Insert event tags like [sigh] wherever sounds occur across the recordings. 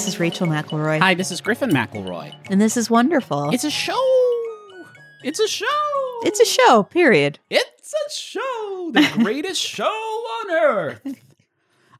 Hi, this is Rachel McElroy. Hi, this is Griffin McElroy. And this is wonderful. It's a show. It's a show. It's a show, period. It's a show. The [laughs] greatest show on earth.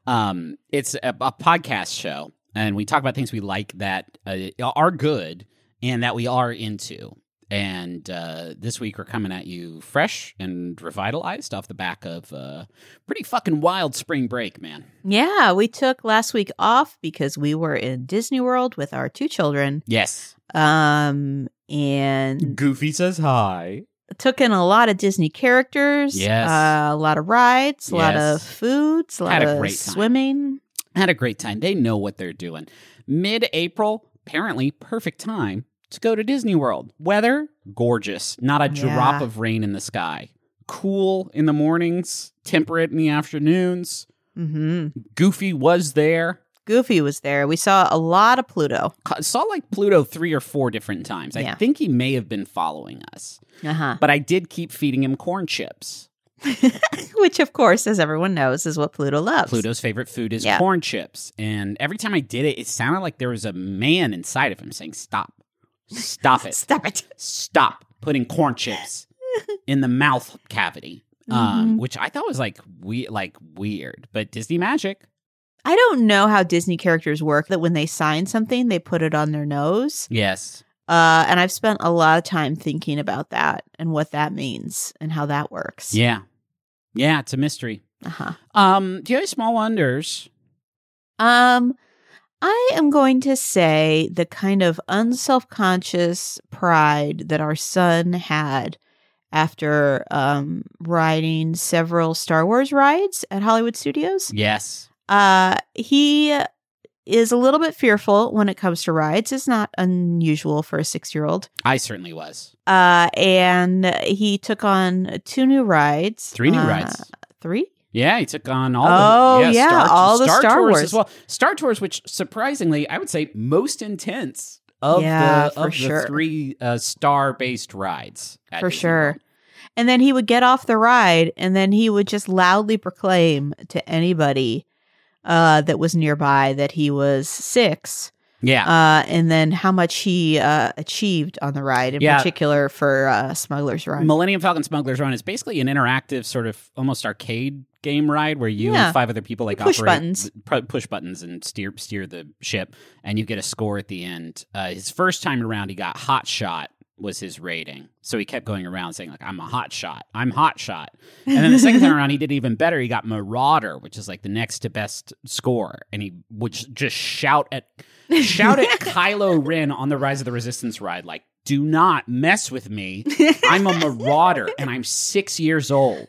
Um, it's a, a podcast show, and we talk about things we like that uh, are good and that we are into. And uh, this week we're coming at you fresh and revitalized off the back of a pretty fucking wild spring break, man. Yeah, we took last week off because we were in Disney World with our two children. Yes. Um, and Goofy says hi. took in a lot of Disney characters. Yes. Uh, a lot of rides, a lot of foods, a lot Had a of great time. swimming. had a great time. They know what they're doing. Mid April, apparently perfect time to go to Disney World. Weather, gorgeous. Not a drop of rain in the sky. Cool in the mornings, temperate in the afternoons. hmm Goofy was there. Goofy was there. We saw a lot of Pluto. Saw like Pluto three or four different times. I think he may have been following us, Uh huh. but I did keep feeding him corn chips. [laughs] Which, of course, as everyone knows, is what Pluto loves. Pluto's favorite food is Yeah. corn chips. And every time I did it, it sounded like there was a man inside of him saying, Stop. Stop it. Stop it. stop putting corn chips in the mouth cavity. Um, which I thought was like we like weird, but Disney magic. I don't know how Disney characters work that when they sign something, they put it on their nose. Yes. Uh, and I've spent a lot of time thinking about that and what that means and how that works. Yeah. Yeah, it's a mystery. Uh-huh. Um, do you have any small wonders? Um, I am going to say the kind of unselfconscious pride that our son had after um, riding several Star Wars rides at Hollywood Studios. Yes. Uh, he is a little bit fearful when it comes to rides. It's not unusual for a six year old. I certainly was. Uh, and he took on two new rides. Three new Uh, rides. Three? Yeah, he took on all Oh, the yeah, all the Star Tours Wars. as well. Star Tours, which surprisingly, I would say most intense of Yeah, the of sure. the three uh, star based rides. at For sure. And then he would get off the ride and then he would just loudly proclaim to anybody uh, that was nearby that he was six. Yeah. Uh, and then how much he uh, achieved on the ride, in Yeah. particular for uh, Smuggler's Run. Millennium Falcon Smuggler's Run is basically an interactive sort of almost arcade game ride where you Yeah. and five other people like Push operate buttons. pu- push buttons and steer steer the ship and you get a score at the end. Uh, his first time around he got hot shot was his rating. So he kept going around saying like I'm a hot shot. I'm hot shot. And then the second time [laughs] around he did even better. He got Marauder, which is like the next to best score and he would just shout at shout at [laughs] Kylo Ren on the Rise of the Resistance ride like do not mess with me. I'm a marauder and I'm six years old.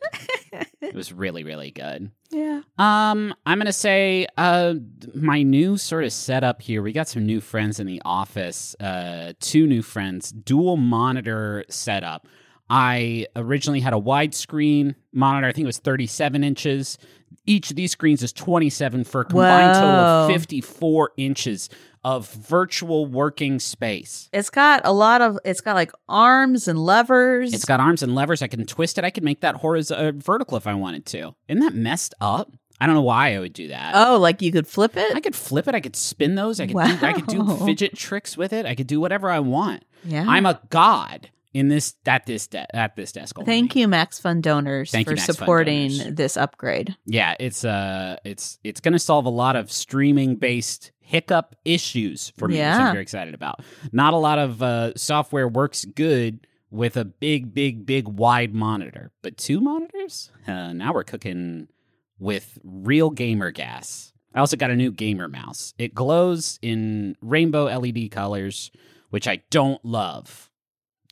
It was really, really good. yeah. Um, I'm gonna say uh my new sort of setup here. We got some new friends in the office. Uh, two new friends, dual monitor setup. I originally had a widescreen monitor. I think it was 37 inches. Each of these screens is 27 for a combined total of 54 inches of virtual working space. It's got a lot of, it's got like arms and levers. It's got arms and levers. I can twist it. I could make that horizontal, uh, vertical if I wanted to. Isn't that messed up? I don't know why I would do that. oh, like you could flip it? I could flip it. I could spin those. I could do, I could do fidget tricks with it. I could do whatever I want. yeah. I'm a god in this at this de- at this desk. only. Thank you, Max Fun donors, Thank for Fund supporting donors. this upgrade. Yeah, it's uh, it's it's going to solve a lot of streaming based hiccup issues for me, which I'm very excited about. Not a lot of uh, software works good with a big, big, big wide monitor, but two monitors. Uh, now we're cooking with real gamer gas. I also got a new gamer mouse. It glows in rainbow LED colors, which I don't love.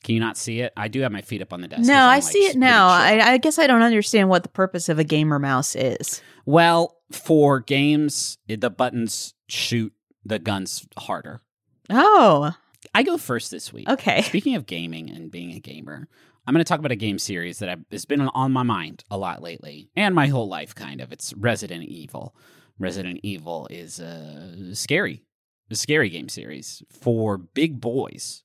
Can you not see it? I do have my feet up on the desk. No, I'm, like, see it now. I, I guess I don't understand what the purpose of a gamer mouse is. Well, for games, it, the buttons shoot the guns harder. Oh, I go first this week. okay. [laughs] Speaking of gaming and being a gamer, I'm going to talk about a game series that has been on my mind a lot lately, and my whole life, kind of. It's Resident Evil. Resident Evil is uh, scary, a scary game series for big boys,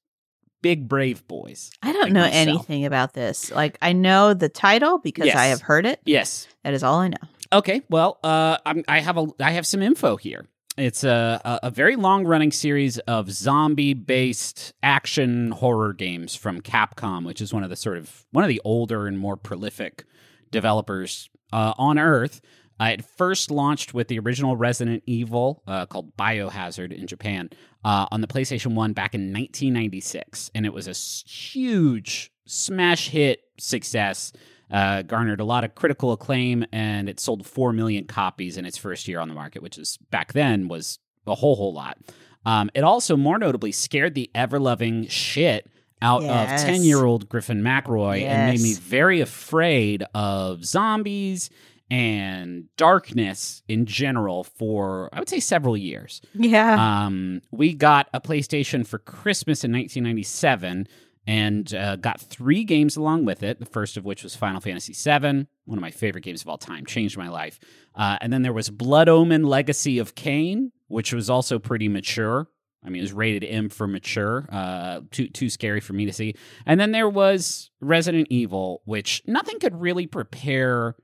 big brave boys. I don't like know myself. anything about this. Like I know the title because Yes. I have heard it. Yes, That is all I know. Okay, well, uh, I'm, I have a I have some info here. It's a, a, very long running series of zombie based action horror games from Capcom, which is one of the sort of one of the older and more prolific developers uh, on Earth. Uh, it first launched with the original Resident Evil uh, called Biohazard in Japan uh, on the PlayStation 1 back in 1996. And it was a huge smash hit success. Uh, garnered a lot of critical acclaim and it sold 4 million copies in its first year on the market, which is back then was a whole, whole lot. Um, it also, more notably, scared the ever loving shit out Yes. of 10 year old Griffin McElroy and made me very afraid of zombies and darkness in general for I would say several years. Yeah. Um, we got a PlayStation for Christmas in 1997 and uh, got three games along with it. The first of which was Final Fantasy VII, one of my favorite games of all time, changed my life. Uh, and then there was Blood Omen: Legacy of Kain, which was also pretty mature. I mean, it was rated M for mature, uh, too too scary for me to see. And then there was Resident Evil, which nothing could really prepare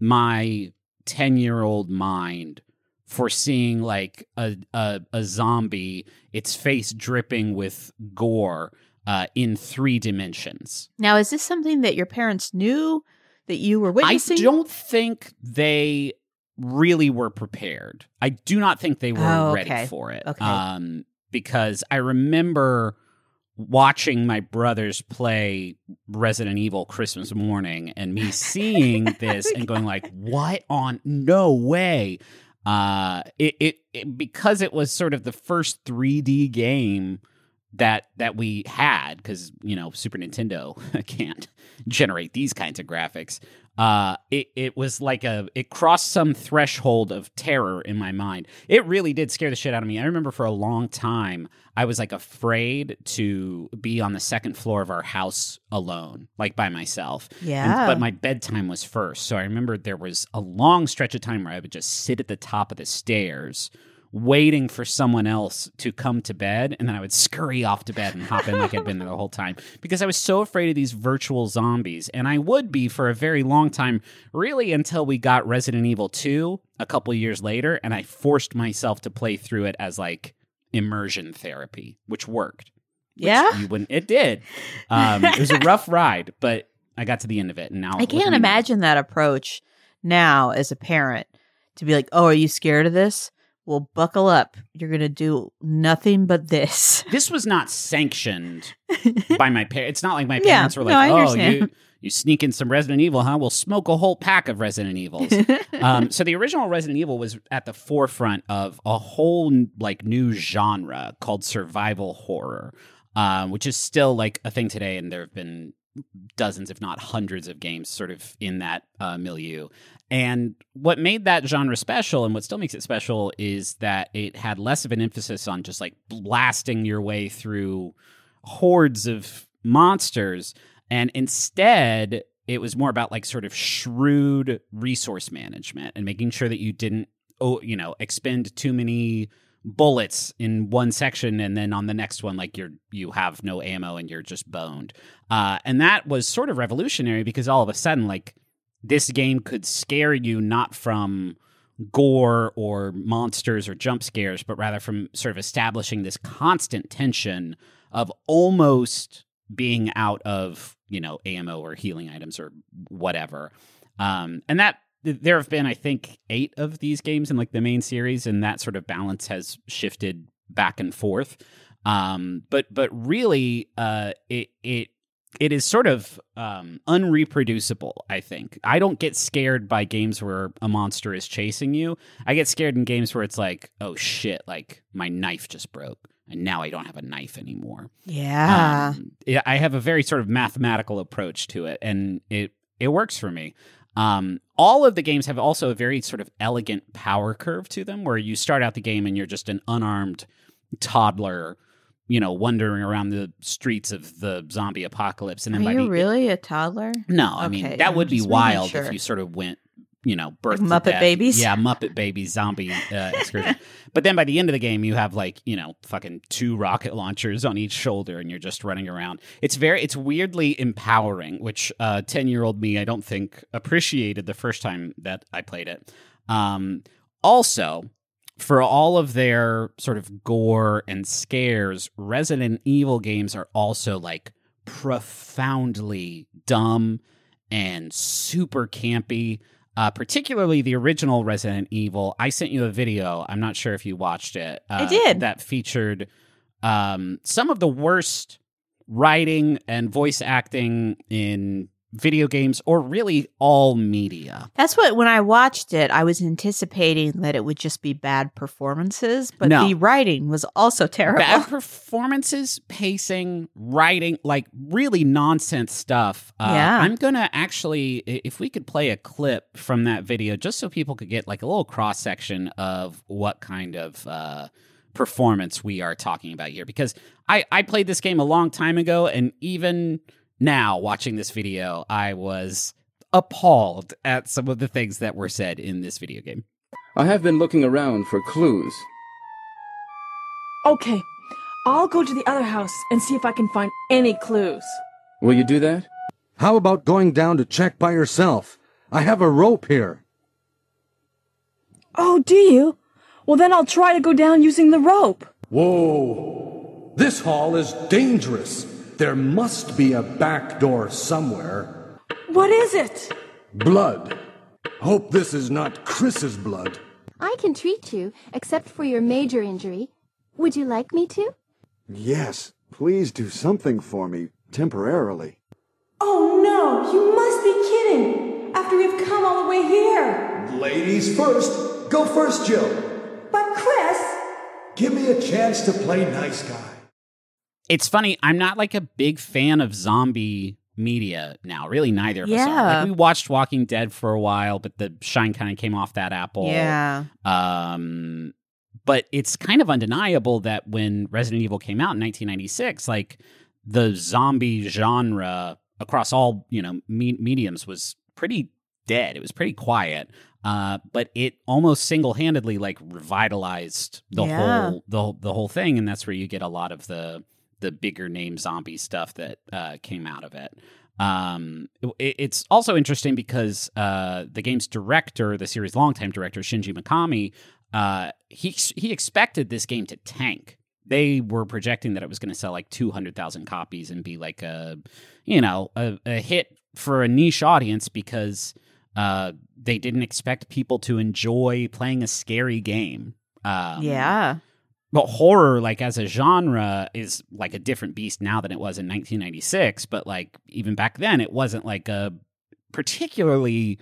my 10 year old mind for seeing like a, a, a zombie, its face dripping with gore uh, in three dimensions. now, is this something that your parents knew that you were witnessing? I don't think they really were prepared. I do not think they were Oh, ready for it. Okay. Um, because I remember watching my brothers play Resident Evil Christmas morning and me [laughs] seeing this and going like, "What on no way." Uh it, it it because it was sort of the first 3D game that that we had cuz you know Super Nintendo [laughs] can't generate these kinds of graphics. Uh it it was like a it crossed some threshold of terror in my mind. It really did scare the shit out of me. I remember for a long time I was like afraid to be on the second floor of our house alone, like by myself. And- Yeah. but my bedtime was first. So I remember there was a long stretch of time where I would just sit at the top of the stairs waiting for someone else to come to bed and then I would scurry off to bed and hop in like I'd been there the whole time [laughs] because I was so afraid of these virtual zombies and I would be for a very long time really until we got Resident Evil 2 a couple years later and I forced myself to play through it as like immersion therapy which worked which Yeah? you wouldn't it did um, it was a rough [laughs] ride but I got to the end of it and now I can't imagine that approach now as a parent to be like, oh, are you scared of this? Well, buckle up. You're going to do nothing but this. [laughs] this was not sanctioned [laughs] by my parents. It's not like my Yeah, parents were like, I "Oh, you you sneak in some Resident Evil, huh? We'll smoke a whole pack of Resident Evils." [laughs] um, so the original Resident Evil was at the forefront of a whole like new genre called survival horror, um, which is still like a thing today, and there have been dozens, if not hundreds, of games sort of in that uh, milieu. And what made that genre special, and what still makes it special, is that it had less of an emphasis on just like blasting your way through hordes of monsters, and instead it was more about like sort of shrewd resource management and making sure that you didn't, oh, you know, expend too many bullets in one section and then on the next one like you're you have no ammo and you're just boned. Uh and that was sort of revolutionary because all of a sudden like this game could scare you not from gore or monsters or jump scares but rather from sort of establishing this constant tension of almost being out of you know ammo or healing items or whatever. Um and that there have been i think eight of these games in like the main series and that sort of balance has shifted back and forth. Um but but really uh it it it is sort of um unreproducible i think i don't get scared by games where a monster is chasing you i get scared in games where it's like oh shit like my knife just broke and now i don't have a knife anymore yeah. um, I have a very sort of mathematical approach to it, and it it works for me. Um, all of the games have also a very sort of elegant power curve to them, where you start out the game and you're just an unarmed toddler, you know, wandering around the streets of the zombie apocalypse, and Are then by you the really a toddler? no, I mean that I'm would be wild sure. if you sort of went, you know, birth Like Muppet. Babies? Yeah, Muppet Babies zombie uh, excursion. [laughs] but then by the end of the game, you have like you know fucking two rocket launchers on each shoulder, and you're just running around. It's very, it's weirdly empowering, which ten year old me I don't think appreciated the first time that I played it. Um, also, for all of their sort of gore and scares, Resident Evil games are also like profoundly dumb and super campy. Uh, particularly the original Resident Evil. I sent you a video. I'm not sure if you watched it. Uh, I did. That featured um, some of the worst writing and voice acting in video games or really all media. That's what when I watched it, I was anticipating that it would just be bad performances, but No. the writing was also terrible. Bad [laughs] performances, pacing, writing, like really nonsense stuff. Uh, Yeah. I'm going to actually, if we could play a clip from that video just so people could get like a little cross section of what kind of uh, performance we are talking about here. Because I, I played this game a long time ago, and even now watching this video, I was appalled at some of the things that were said in this video game. I have been looking around for clues. Okay, I'll go to the other house and see if I can find any clues. Will you do that? How about going down to check by yourself? I have a rope here. Oh, do you? Well, then I'll try to go down using the rope. Whoa! This hall is dangerous. There must be a back door somewhere. What is it? Blood. Hope this is not Chris's blood. I can treat you, except for your major injury. Would you like me to? Yes, please do something for me, temporarily. Oh no, you must be kidding! After we've come all the way here! Ladies first. Go first, Jill. But Chris! Give me a chance to play nice guy. It's funny. I'm not like a big fan of zombie media now. Really, neither of us are. Yeah. Like we watched Walking Dead for a while, but the shine kind of came off that apple. yeah. Um, but it's kind of undeniable that when Resident Evil came out in 1996, like the zombie genre across all you know me- mediums was pretty dead. It was pretty quiet. Uh, but it almost single-handedly like revitalized the Yeah. whole the the whole thing, and that's where you get a lot of the the bigger name zombie stuff that uh, came out of it. Um, it- it's also interesting because uh, the game's director, the series' longtime director Shinji Mikami, uh, he he expected this game to tank. They were projecting that it was going to sell like two hundred thousand copies and be like a, you know, a, a hit for a niche audience because uh, they didn't expect people to enjoy playing a scary game. Um, yeah. But horror like as a genre is like a different beast now than it was in 1996 but like even back then it wasn't like a particularly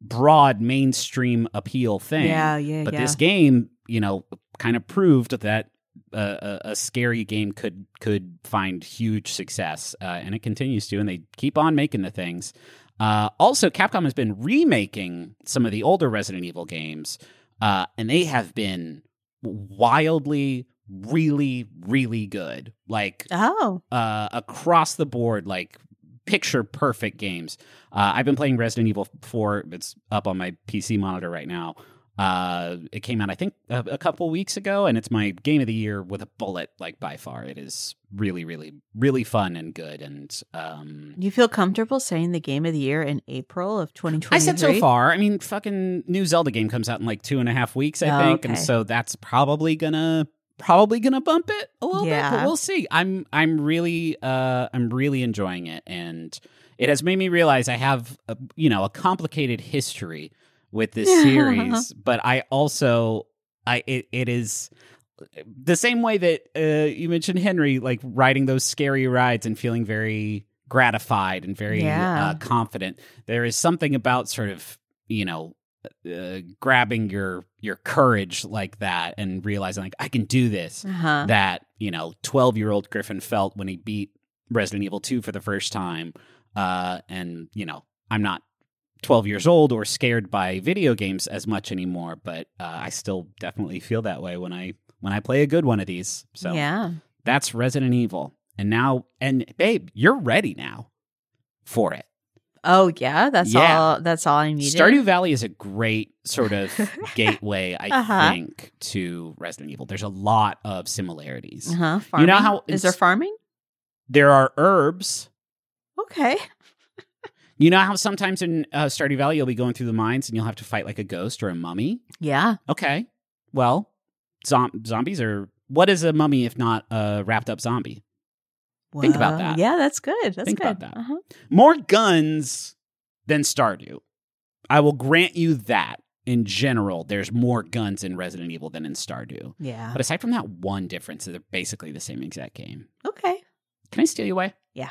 broad mainstream appeal thing Yeah, yeah, but yeah. this game you know kind of proved that uh, a, a scary game could could find huge success uh, and it continues to and they keep on making the things uh, also capcom has been remaking some of the older resident evil games uh, and they have been wildly really really good. Like Oh. uh, across the board like picture perfect games. Uh, i've been playing resident evil 4 it's up on my pc monitor right now uh, it came out i think a, a couple weeks ago and it's my game of the year with a bullet like by far it is really really really fun and good and um, You feel comfortable saying the game of the year in April of 2023? I said so far. I mean, fucking new Zelda game comes out in like two and a half weeks, I Oh, think, and so that's probably gonna probably gonna bump it a little bit. But we'll see. I'm I'm really uh I'm really enjoying it, and it has made me realize I have a, you know a complicated history with this [laughs] series, but I also I it, it is the same way that uh, you mentioned Henry, like riding those scary rides and feeling very gratified and very Yeah. uh, confident. There is something about sort of you know uh, grabbing your your courage like that and realizing like I can do this. Uh-huh. That you know, twelve year old Griffin felt when he beat Resident Evil Two for the first time, uh, and you know, I'm not 12 years old or scared by video games as much anymore but uh, i still definitely feel that way when i when i play a good one of these so yeah. that's resident evil and now and babe you're ready now for it Oh yeah, that's Yeah. all. That's all I needed. stardew valley is a great sort of [laughs] gateway i Uh-huh. think to resident evil there's a lot of similarities Uh-huh. You know how is there farming? there are herbs Okay. You know how sometimes in uh, stardew valley you'll be going through the mines and you'll have to fight like a ghost or a mummy Yeah. Okay. Well, zom- zombies are what is a mummy if not a wrapped up zombie? Think about that. Yeah, that's good. That's Think good. about that. Uh-huh. More guns than Stardew. I will grant you that. In general, there's more guns in Resident Evil than in Stardew. Yeah. But aside from that one difference, they're basically the same exact game. Okay. Can I steal you away? Yeah.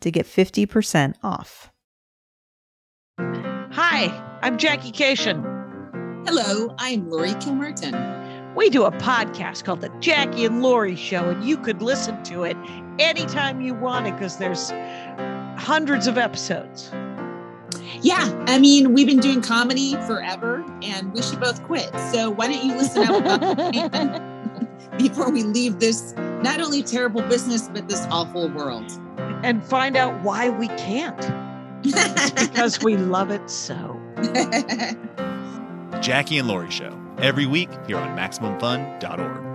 to get 50% off. Hi, I'm Jackie Kashian. Hello, I'm Laurie Kilmartin. We do a podcast called The Jackie and Laurie Show, and you could listen to it anytime you want it because there's hundreds of episodes. Yeah, I mean, we've been doing comedy forever and we should both quit. So why don't you listen up [laughs] before we leave this not only terrible business, but this awful world? And find out why we can't. because we [laughs] love it so. Jackie and Laurie Show, every week here on MaximumFun.org.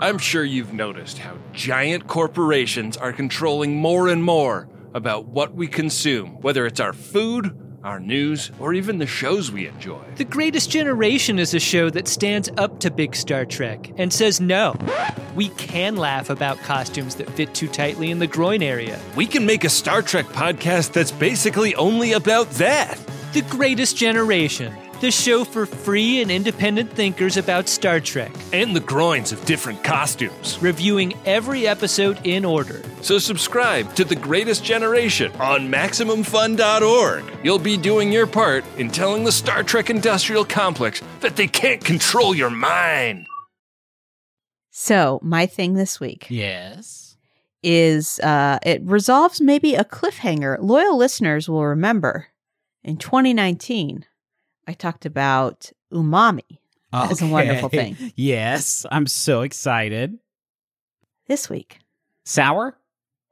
I'm sure you've noticed how giant corporations are controlling more and more about what we consume, whether it's our food, our news, or even the shows we enjoy. The Greatest Generation is a show that stands up to big Star Trek and says no. We can laugh about costumes that fit too tightly in the groin area. We can make a Star Trek podcast that's basically only about that. The Greatest Generation, the show for free and independent thinkers about Star Trek, And the groins of different costumes. reviewing every episode in order. So subscribe to The Greatest Generation on MaximumFun.org. You'll be doing your part in telling the Star Trek industrial complex that they can't control your mind. So, my thing this week Yes. is uh, it resolves maybe a cliffhanger. Loyal listeners will remember in 2019, I talked about umami as a wonderful thing. Yes, I'm so excited. This week, Sour?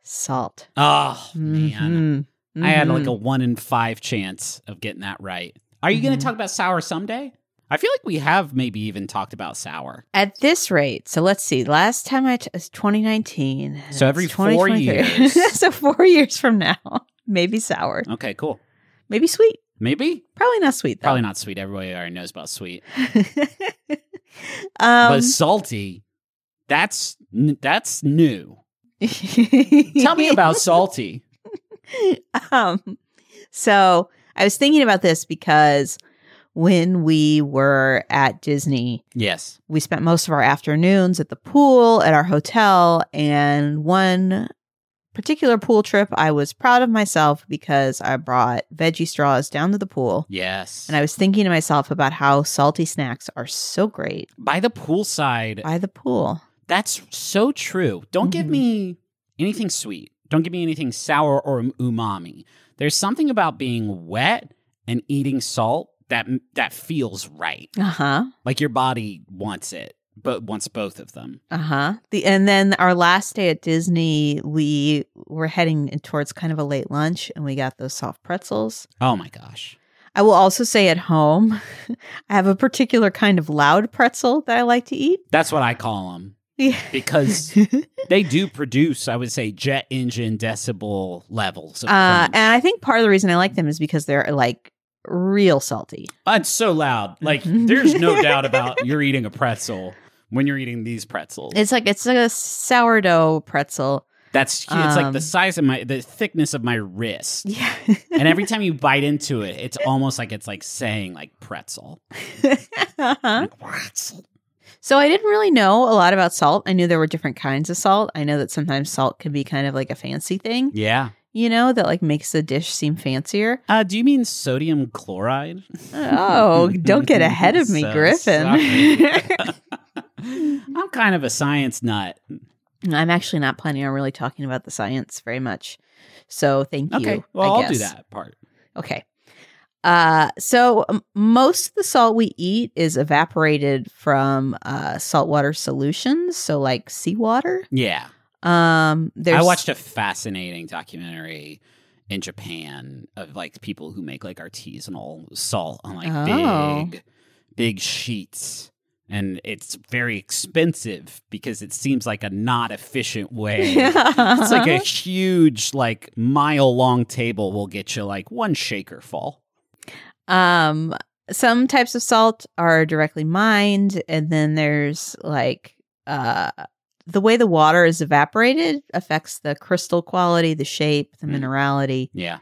salt. Oh, man. Mhm. I had like a one in five chance of getting that right. Are you going Mhm. to talk about sour someday? I feel like we have maybe even talked about sour. At this rate, so let's see. Last time I t- it's 2019. So every It's four 2023. [laughs] years. so four years from now, [laughs] maybe sour, Okay, cool. maybe sweet. Maybe Probably not sweet though. probably not sweet. Everybody already knows about sweet, [laughs] um, but salty, that's that's new. [laughs] Tell me about salty. [laughs] um, so I was thinking about this because when we were at Disney, Yes. we spent most of our afternoons at the pool at our hotel. And one particular pool trip, I was proud of myself because I brought veggie straws down to the pool. Yes. And I was thinking to myself about how salty snacks are so great By the poolside, by the pool. that's so true. Don't give Mhm. me anything sweet. Don't give me anything sour or umami. There's something about being wet and eating salt that that feels right. Uh huh. Like your body wants it, but wants both of them. Uh huh. The and then our last day at Disney, we were heading towards kind of a late lunch, and we got those soft pretzels. Oh my gosh. I will also say at home, [laughs] I have a particular kind of loud pretzel that I like to eat. That's what I call them. Yeah. Because [laughs] they do produce, I would say, jet engine decibel levels. Of Uh, and I think part of the reason I like them is because they're like real salty. it's so loud. Like there's no [laughs] doubt about you're eating a pretzel when you're eating these pretzels. It's like it's like a sourdough pretzel. That's it's like the Um, size of my the thickness of my wrist. [laughs] Yeah. and every time you bite into it, it's almost like it's like saying like pretzel. Uh-huh. So I didn't really know a lot about salt. I knew there were different kinds of salt. I know that sometimes salt can be kind of like a fancy thing, Yeah. you know, that like makes the dish seem fancier. Uh, do you mean sodium chloride? Oh, don't get [laughs] ahead of me, So Griffin. [laughs] [laughs] I'm kind of a science nut. I'm actually not planning on really talking about the science very much. So thank you. Okay. Well, I I'll do that part. Okay. Uh, so um, most of the salt we eat is evaporated from uh, saltwater solutions, so like seawater. Yeah. Um, there's I watched a fascinating documentary in Japan of like people who make like artisanal salt on like Oh. big, big sheets. And it's very expensive because it seems like a not efficient way. [laughs] it's like a huge, like mile long table will get you like one shaker full. Um, some types of salt are directly mined, and then there's like uh, the way the water is evaporated affects the crystal quality, the shape, the Mm. minerality. Yeah.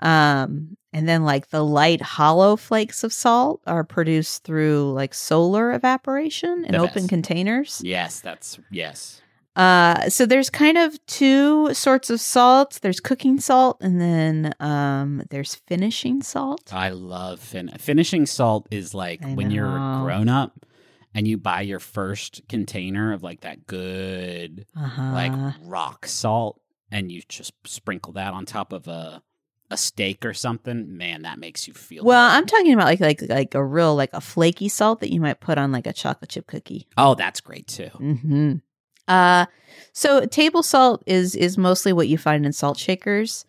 Um, and then like the light hollow flakes of salt are produced through like solar evaporation in open containers. Yes, that's yes. Uh, so there's kind of two sorts of salt. There's cooking salt, and then um, there's finishing salt. I love fin- finishing salt is like I when you're a grown up and you buy your first container of like that good Uh-huh. like rock salt and you just sprinkle that on top of a a steak or something. Man, that makes you feel Well. I'm talking about like like like a real like a flaky salt that you might put on like a chocolate chip cookie. Oh, that's great too. hmm Uh, so table salt is is mostly what you find in salt shakers.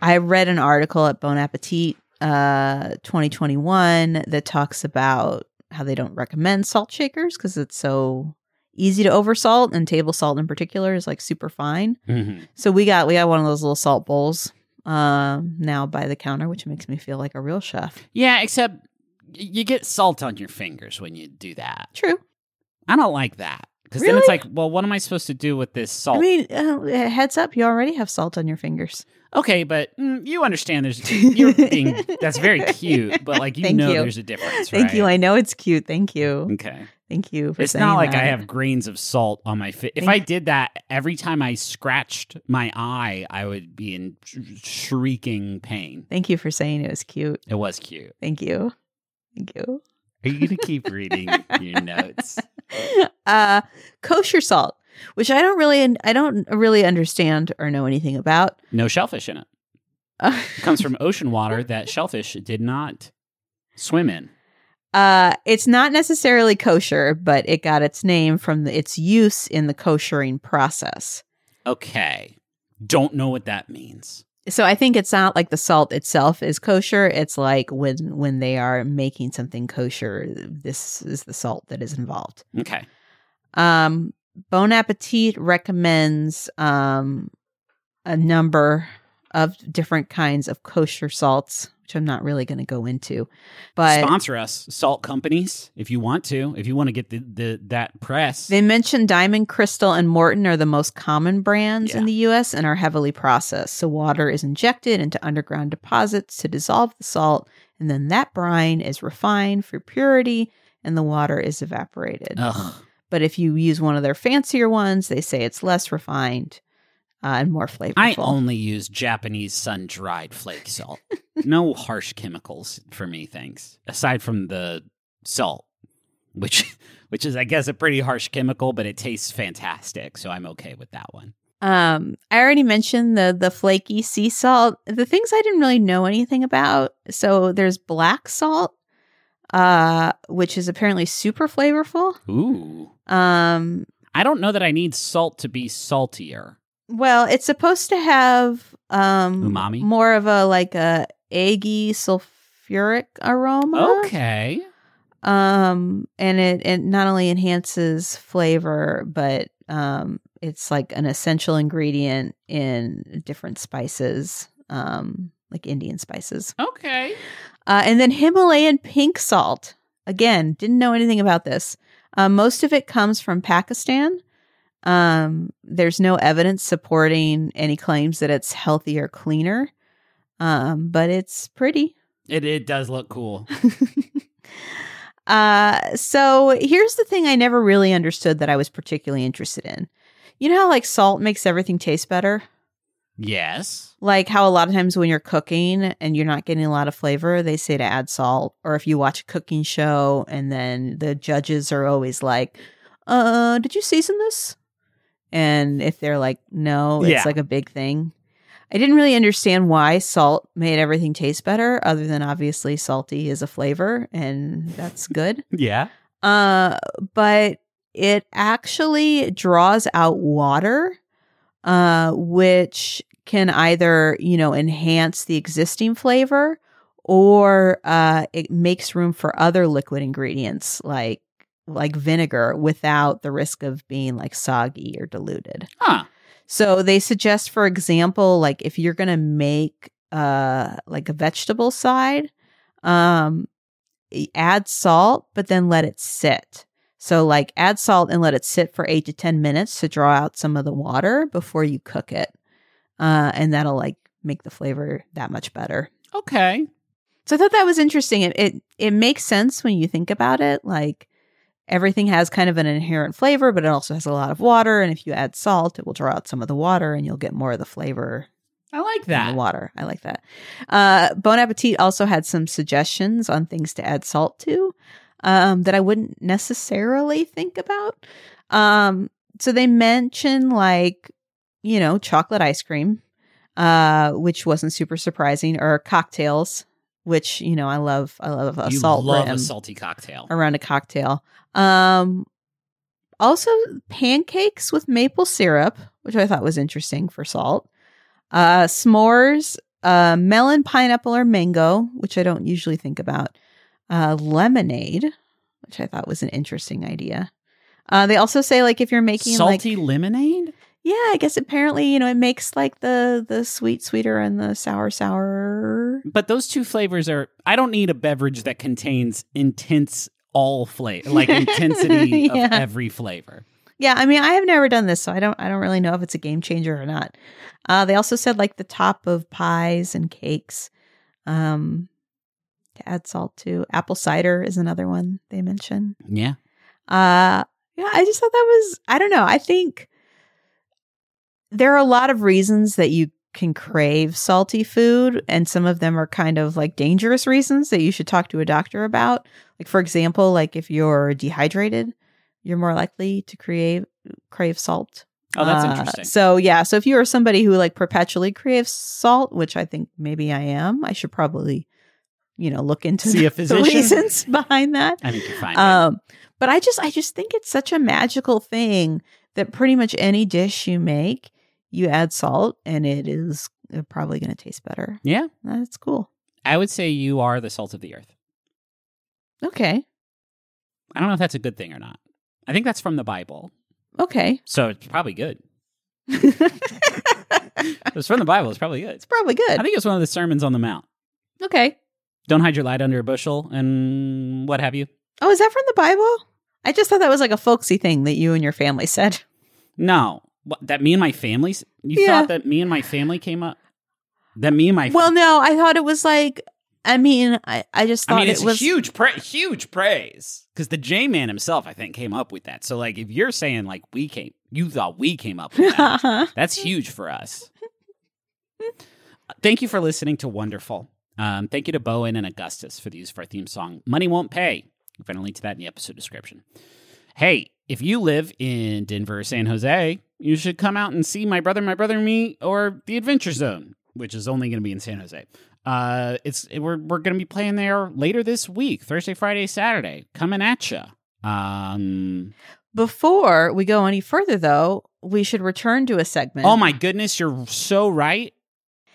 I read an article at Bon Appetit, uh, 2021 that talks about how they don't recommend salt shakers because it's so easy to oversalt, and table salt in particular is like super fine. Mhm. So we got we got one of those little salt bowls um now by the counter, which makes me feel like a real chef. Yeah, except you get salt on your fingers when you do that. True. I don't like that because then it's like, well, what am I supposed to do with this salt? I mean, uh, heads up, you already have salt on your fingers. Okay, but mm, you understand there's [laughs] you're being that's very cute, but like you Thank know you. there's a difference, Thank you. I know it's cute. Thank you. Okay. Thank you for It's saying not like that. I have grains of salt on my face. If Thank- I did that every time I scratched my eye, I would be in sh- shrieking pain. Thank you for saying it was cute. It was cute. Thank you. Thank you. Are you going to keep reading your [laughs] notes? Uh kosher salt, which I don't really I don't really understand or know anything about. No shellfish in it. Uh, [laughs] It comes from ocean water that shellfish did not swim in. Uh, it's not necessarily kosher, but it got its name from the, its use in the koshering process. Okay. Don't know what that means. so I think it's not like the salt itself is kosher. It's like when when they are making something kosher, this is the salt that is involved. Okay. Um, Bon Appetit recommends um, a number of different kinds of kosher salts, which I'm not really going to go into. But Sponsor us, salt companies, if you want to. If you want to get the, the that press. they mentioned Diamond, Crystal, and Morton are the most common brands in the U.S. and are heavily processed. So water is injected into underground deposits to dissolve the salt, and then that brine is refined for purity, and the water is evaporated. Ugh. But if you use one of their fancier ones, they say it's less refined uh, and more flavorful. I only use Japanese sun dried flake salt. no harsh chemicals for me, thanks. Aside from the salt, which [laughs] which is I guess a pretty harsh chemical, but it tastes fantastic, so I'm okay with that one. Um, I already mentioned the the flaky sea salt. The things I didn't really know anything about. So there's black salt, uh, which is apparently super flavorful. Ooh. Um, I don't know that I need salt to be saltier. Well, it's supposed to have um Umami? more of a like a eggy sulfuric aroma. Okay. Um, and it it not only enhances flavor, but um, it's like an essential ingredient in different spices, um, like Indian spices. Okay. Uh, and then Himalayan pink salt. Again, didn't know anything about this. Uh, most of it comes from Pakistan. Um, there's no evidence supporting any claims that it's healthy or cleaner, um, but it's pretty. It it does look cool. [laughs] Uh, so here's the thing I never really understood that I was particularly interested in. You know how like salt makes everything taste better? yes. Like how a lot of times when you're cooking and you're not getting a lot of flavor, they say to add salt. Or if you watch a cooking show and then the judges are always like, uh, did you season this? And if they're like, no, it's Yeah. like a big thing. I didn't really understand why salt made everything taste better, other than obviously salty is a flavor and that's [laughs] good. Yeah. Uh, but it actually draws out water, uh, which can either, you know, enhance the existing flavor or uh, it makes room for other liquid ingredients like like vinegar without the risk of being like soggy or diluted. Huh. So they suggest, for example, like if you're gonna make uh like a vegetable side, um add salt, but then let it sit. So like add salt and let it sit for eight to ten minutes to draw out some of the water before you cook it. Uh and that'll like make the flavor that much better. Okay. So I thought that was interesting. It it it makes sense when you think about it. Like everything has kind of an inherent flavor, but it also has a lot of water. And if you add salt, it will draw out some of the water, and you'll get more of the flavor. I like that. the water. I like that. Uh, bon Appetit also had some suggestions on things to add salt to um, that I wouldn't necessarily think about. Um, so they mention like you know chocolate ice cream, uh, which wasn't super surprising, or cocktails, which you know I love. I love a you salt love rim a salty cocktail. around a cocktail. Um, also pancakes with maple syrup, which I thought was interesting for salt. Uh, s'mores, uh, melon, pineapple, or mango, which I don't usually think about. Uh, lemonade, which I thought was an interesting idea. Uh, they also say like if you're making Salty like lemonade? Yeah, I guess apparently you know it makes like the the sweet sweeter and the sour sour. But those two flavors are I don't need a beverage that contains intense all flavor like intensity [laughs] of every flavor. Yeah, I mean, I have never done this, so I don't I don't really know if it's a game changer or not. Uh, they also said like the top of pies and cakes, um, to add salt to. Apple cider is another one they mention. Yeah. Uh, yeah, I just thought that was I don't know. I think there are a lot of reasons that you can crave salty food, and some of them are kind of like dangerous reasons that you should talk to a doctor about. Like for example, like if you're dehydrated, you're more likely to crave crave salt. Oh, that's Uh, interesting. So yeah, so if you are somebody who like perpetually craves salt, which I think maybe I am, I should probably, you know, look into See a [laughs] the physician? reasons behind that. I think you're fine. Um, but I just I just think it's such a magical thing that pretty much any dish you make, you add salt and it is uh, probably going to taste better. Yeah. That's cool. I would say you are the salt of the earth. Okay. I don't know if that's a good thing or not. I think that's from the Bible. Okay. So it's probably good. [laughs] it's from the Bible. It's probably good. It's probably good. I think it's one of the sermons on the Mount. Okay. Don't hide your light under a bushel and what have you. Oh, is that from the Bible? I just thought that was like a folksy thing that you and your family said. No, what, that me and my family. You Yeah. thought that me and my family came up. That me and my. Well, no, I thought it was like. I mean, I, I just thought I mean, it's it was huge, pra- huge praise because the J Man himself, I think, came up with that. So, like, if you're saying like we came, you thought we came up with that, [laughs] that's huge for us. Thank you for listening to Wonderful. Um, thank you to bo en and Augustus for the use of our theme song. Money won't pay. You can find a link to that in the episode description. Hey, if you live in Denver or San Jose, you should come out and see my brother, my brother, and me, or the Adventure Zone, which is only going to be in San Jose. Uh, it's we're we're going to be playing there later this week, Thursday, Friday, Saturday, coming at you. Um, Before we go any further, though, we should return to a segment. oh my goodness, you're so right.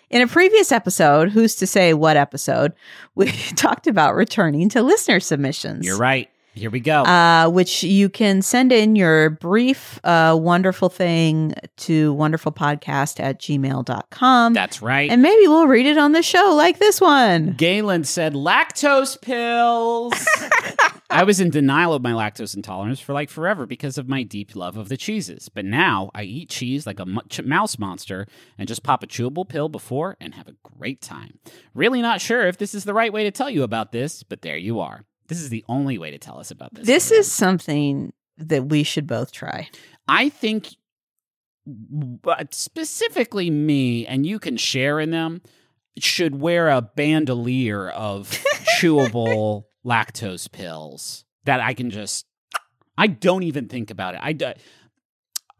In a previous episode, who's to say what episode, we [laughs] talked about returning to listener submissions. You're right. Here we go. Uh, which you can send in your brief, uh, wonderful thing to wonderfulpodcast at gmail.com. That's right. And maybe we'll read it on the show like this one. Galen said lactose pills. [laughs] I was in denial of my lactose intolerance for like forever because of my deep love of the cheeses. But now I eat cheese like a ch- mouse monster and just pop a chewable pill before and have a great time. Really not sure if this is the right way to tell you about this, but there you are. This is the only way to tell us about this. This is something that we should both try. I think, but specifically me, and you can share in them, should wear a bandolier of [laughs] chewable lactose pills that I can just. I don't even think about it. I do,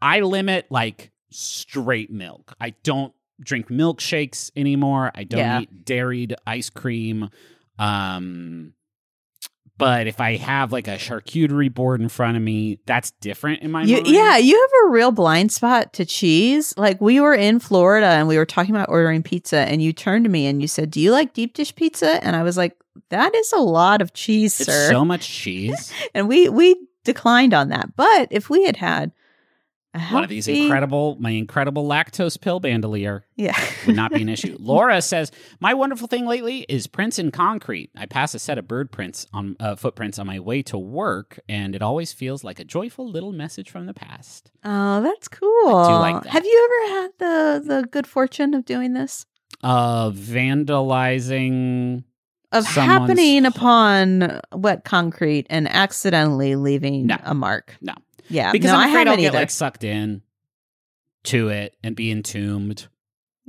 I limit like straight milk. I don't drink milkshakes anymore. I don't Yeah. eat dairied ice cream. Um, but if I have like a charcuterie board in front of me, that's different in my You, mind. yeah, you have a real blind spot to cheese. Like we were in Florida and we were talking about ordering pizza, and you turned to me and you said, "Do you like deep dish pizza?" And I was like, "That is a lot of cheese, It's sir." so [laughs] much cheese. and we we declined on that. But if we had had One of these incredible, my incredible lactose pill bandolier yeah, [laughs] would not be an issue. Laura says, "My wonderful thing lately is prints in concrete. I pass a set of bird prints on uh, footprints on my way to work, and it always feels like a joyful little message from the past." oh, that's cool. I do like that. Have you ever had the the good fortune of doing this? Uh, vandalizing Of someone's- happening upon wet concrete and accidentally leaving No. a mark. No, Yeah, because no, I'm I afraid I'll haven't get either. like sucked in to it and be entombed.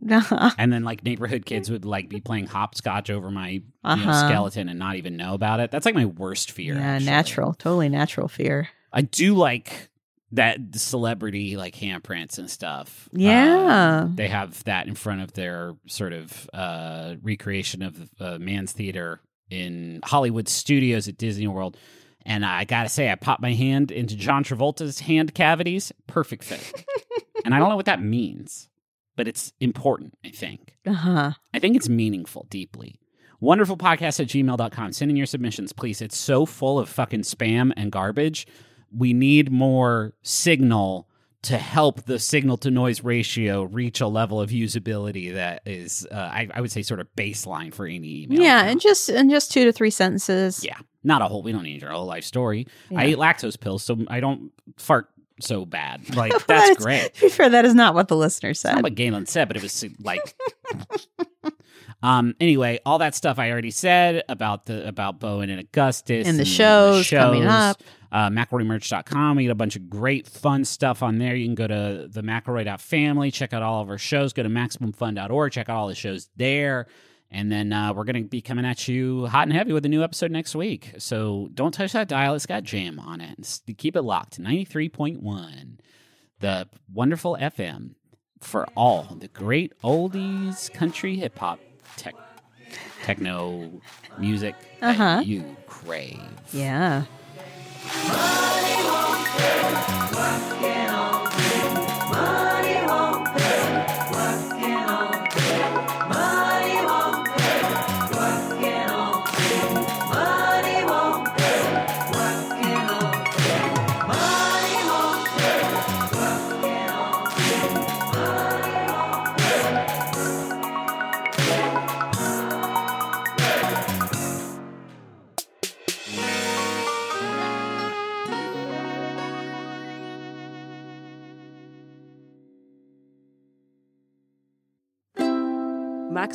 [laughs] and then like neighborhood kids would like be playing hopscotch over my you know, Uh-huh. skeleton and not even know about it. That's like my worst fear. yeah, actually. natural, totally natural fear. I do like that celebrity like handprints and stuff. Yeah. Um, they have that in front of their sort of uh, recreation of uh, Man's Theater in Hollywood Studios at Disney World. And I gotta say, I popped my hand into John Travolta's hand cavities. Perfect fit. [laughs] and I don't know what that means, but it's important, I think. Uh huh. I think it's meaningful deeply. Wonderful podcast at gmail.com. Send in your submissions, please. It's so full of fucking spam and garbage. We need more signal to help the signal to noise ratio reach a level of usability that is, uh, I, I would say, sort of baseline for any email. Yeah, and just and just two to three sentences. Yeah, not a whole. We don't need your whole life story. I eat lactose pills, so I don't fart so bad. [laughs] Like that's great. To be fair, that is not what the listener said. Not what Galen said, but it was like. [laughs] um. Anyway, all that stuff I already said about the about bo en and Augustus And the shows coming up. Uh, McElroymerch.com. We got a bunch of great fun stuff on there. You can go to the McElroy.family, check out all of our shows. Go to MaximumFun.org, check out all the shows there. And then uh, we're going to be coming at you hot and heavy with a new episode next week. So don't touch that dial. It's got jam on it. Keep it locked. 93.1, the wonderful FM for all the great oldies, country, hip hop, tech, techno music that Uh-huh. you crave. Yeah. Money won't work, work.